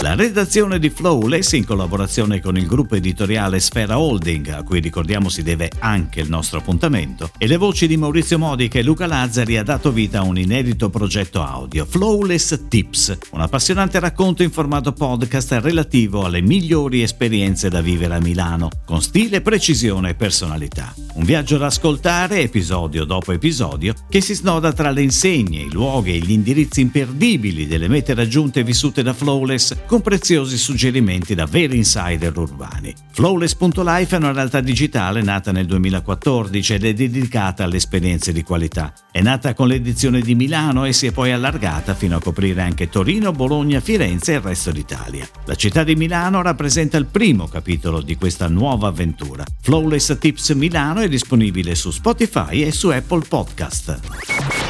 La redazione di Flowless, in collaborazione con il gruppo editoriale Sfera Holding, a cui ricordiamo si deve anche il nostro appuntamento, e le voci di Maurizio Modica e Luca Lazzari ha dato vita a un inedito progetto audio, Flowless Tips, un appassionante racconto in formato podcast relativo alle migliori esperienze da vivere a Milano, con stile, precisione e personalità. Un viaggio da ascoltare episodio dopo episodio che si snoda tra le insegne, i luoghi e gli indirizzi imperdibili delle mete raggiunte e vissute da Flowless con preziosi suggerimenti da veri insider urbani. Flowless.life è una realtà digitale nata nel 2014 ed è dedicata alle esperienze di qualità. È nata con l'edizione di Milano e si è poi allargata fino a coprire anche Torino, Bologna, Firenze e il resto d'Italia. La città di Milano rappresenta il primo capitolo di questa nuova avventura. Flowless Tips Milano è disponibile su Spotify e su Apple Podcast.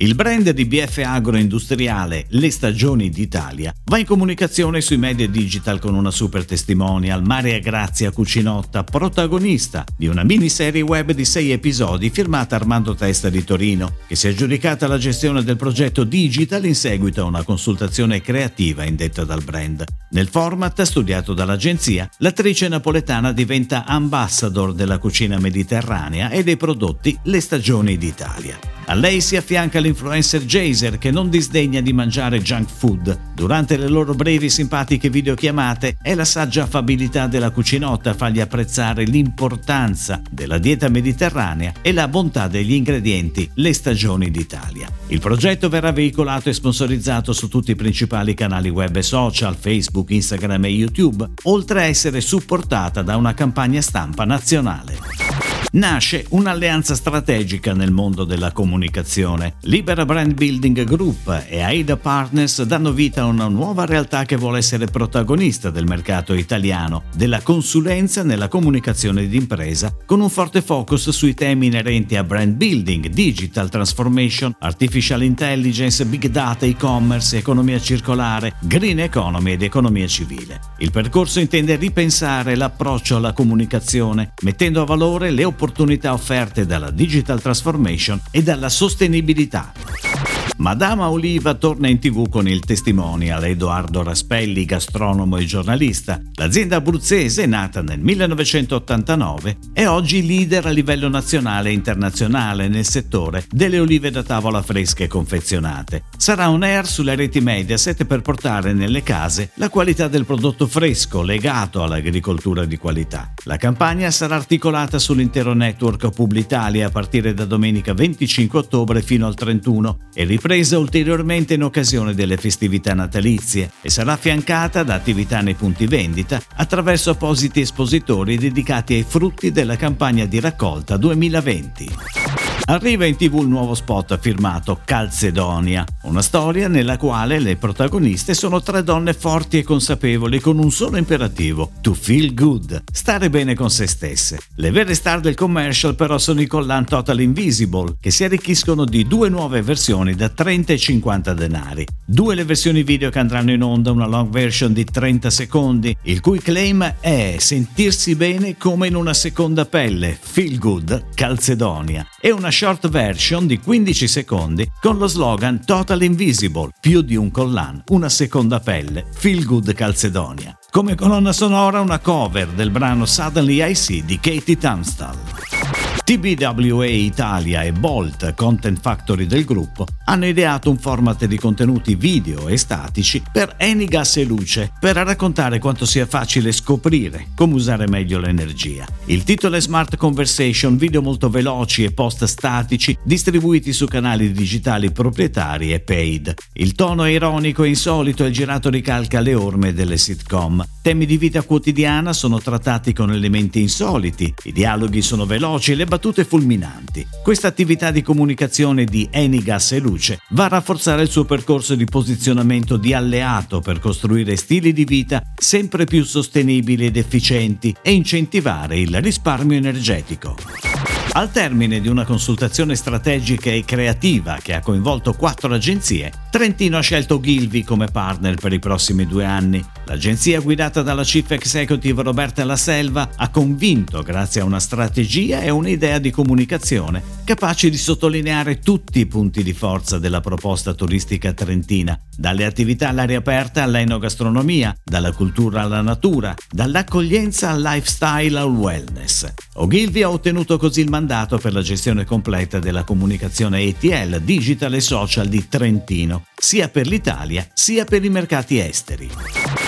Il brand di BF Agroindustriale Le Stagioni d'Italia va in comunicazione sui media digital con una super testimonial, Maria Grazia Cucinotta, protagonista di una miniserie web di sei episodi firmata Armando Testa di Torino, che si è aggiudicata la gestione del progetto digital in seguito a una consultazione creativa indetta dal brand. Nel format studiato dall'agenzia, l'attrice napoletana diventa ambassador della cucina mediterranea e dei prodotti Le Stagioni d'Italia. A lei si affianca l'influencer Jaser che non disdegna di mangiare junk food. Durante le loro brevi simpatiche videochiamate è la saggia affabilità della cucinotta a fargli apprezzare l'importanza della dieta mediterranea e la bontà degli ingredienti, le stagioni d'Italia. Il progetto verrà veicolato e sponsorizzato su tutti i principali canali web e social, Facebook, Instagram e YouTube, oltre a essere supportata da una campagna stampa nazionale nasce un'alleanza strategica nel mondo della comunicazione. Libera Brand Building Group e AIDA Partners danno vita a una nuova realtà che vuole essere protagonista del mercato italiano, della consulenza nella comunicazione d'impresa, con un forte focus sui temi inerenti a brand building, digital transformation, artificial intelligence, big data, e-commerce, economia circolare, green economy ed economia civile. Il percorso intende ripensare l'approccio alla comunicazione, mettendo a valore le opportunità opportunità offerte dalla digital transformation e dalla sostenibilità. Madama Oliva torna in tv con il testimonial Edoardo Raspelli, gastronomo e giornalista. L'azienda abruzzese, nata nel 1989, è oggi leader a livello nazionale e internazionale nel settore delle olive da tavola fresche confezionate. Sarà un air sulle reti Mediaset per portare nelle case la qualità del prodotto fresco legato all'agricoltura di qualità. La campagna sarà articolata sull'intero network Publitalia a partire da domenica 25 ottobre fino al 31 e ripresa ripresa ulteriormente in occasione delle festività natalizie e sarà affiancata da attività nei punti vendita attraverso appositi espositori dedicati ai frutti della campagna di raccolta 2020. Arriva in tv il nuovo spot firmato Calcedonia, una storia nella quale le protagoniste sono tre donne forti e consapevoli con un solo imperativo, to feel good, stare bene con se stesse. Le vere star del commercial però sono i collan Total Invisible, che si arricchiscono di due nuove versioni da 30 e 50 denari. Due le versioni video che andranno in onda, una long version di 30 secondi, il cui claim è sentirsi bene come in una seconda pelle, feel good, Calcedonia, e una short version di 15 secondi con lo slogan Total Invisible, più di un collan, una seconda pelle, Feel Good Calcedonia. Come colonna sonora una cover del brano Suddenly I See di Katie Tunstall. TBWA Italia e Bolt, Content Factory del gruppo, hanno ideato un format di contenuti video e statici per Enigas e Luce per raccontare quanto sia facile scoprire come usare meglio l'energia. Il titolo è Smart Conversation, video molto veloci e post statici distribuiti su canali digitali proprietari e paid. Il tono è ironico e insolito e il girato ricalca le orme delle sitcom. Temi di vita quotidiana sono trattati con elementi insoliti, i dialoghi sono veloci e le battute fulminanti. Questa attività di comunicazione di Enigas e Luce va a rafforzare il suo percorso di posizionamento di alleato per costruire stili di vita sempre più sostenibili ed efficienti e incentivare il risparmio energetico. Al termine di una consultazione strategica e creativa che ha coinvolto quattro agenzie, Trentino ha scelto Gilvi come partner per i prossimi due anni. L'agenzia guidata dalla chief executive Roberta La Selva ha convinto grazie a una strategia e un'idea di comunicazione capaci di sottolineare tutti i punti di forza della proposta turistica trentina, dalle attività all'aria aperta all'enogastronomia, dalla cultura alla natura, dall'accoglienza al lifestyle al wellness. Ogilvy ha ottenuto così il mandato per la gestione completa della comunicazione ETL, digital e social di Trentino, sia per l'Italia sia per i mercati esteri.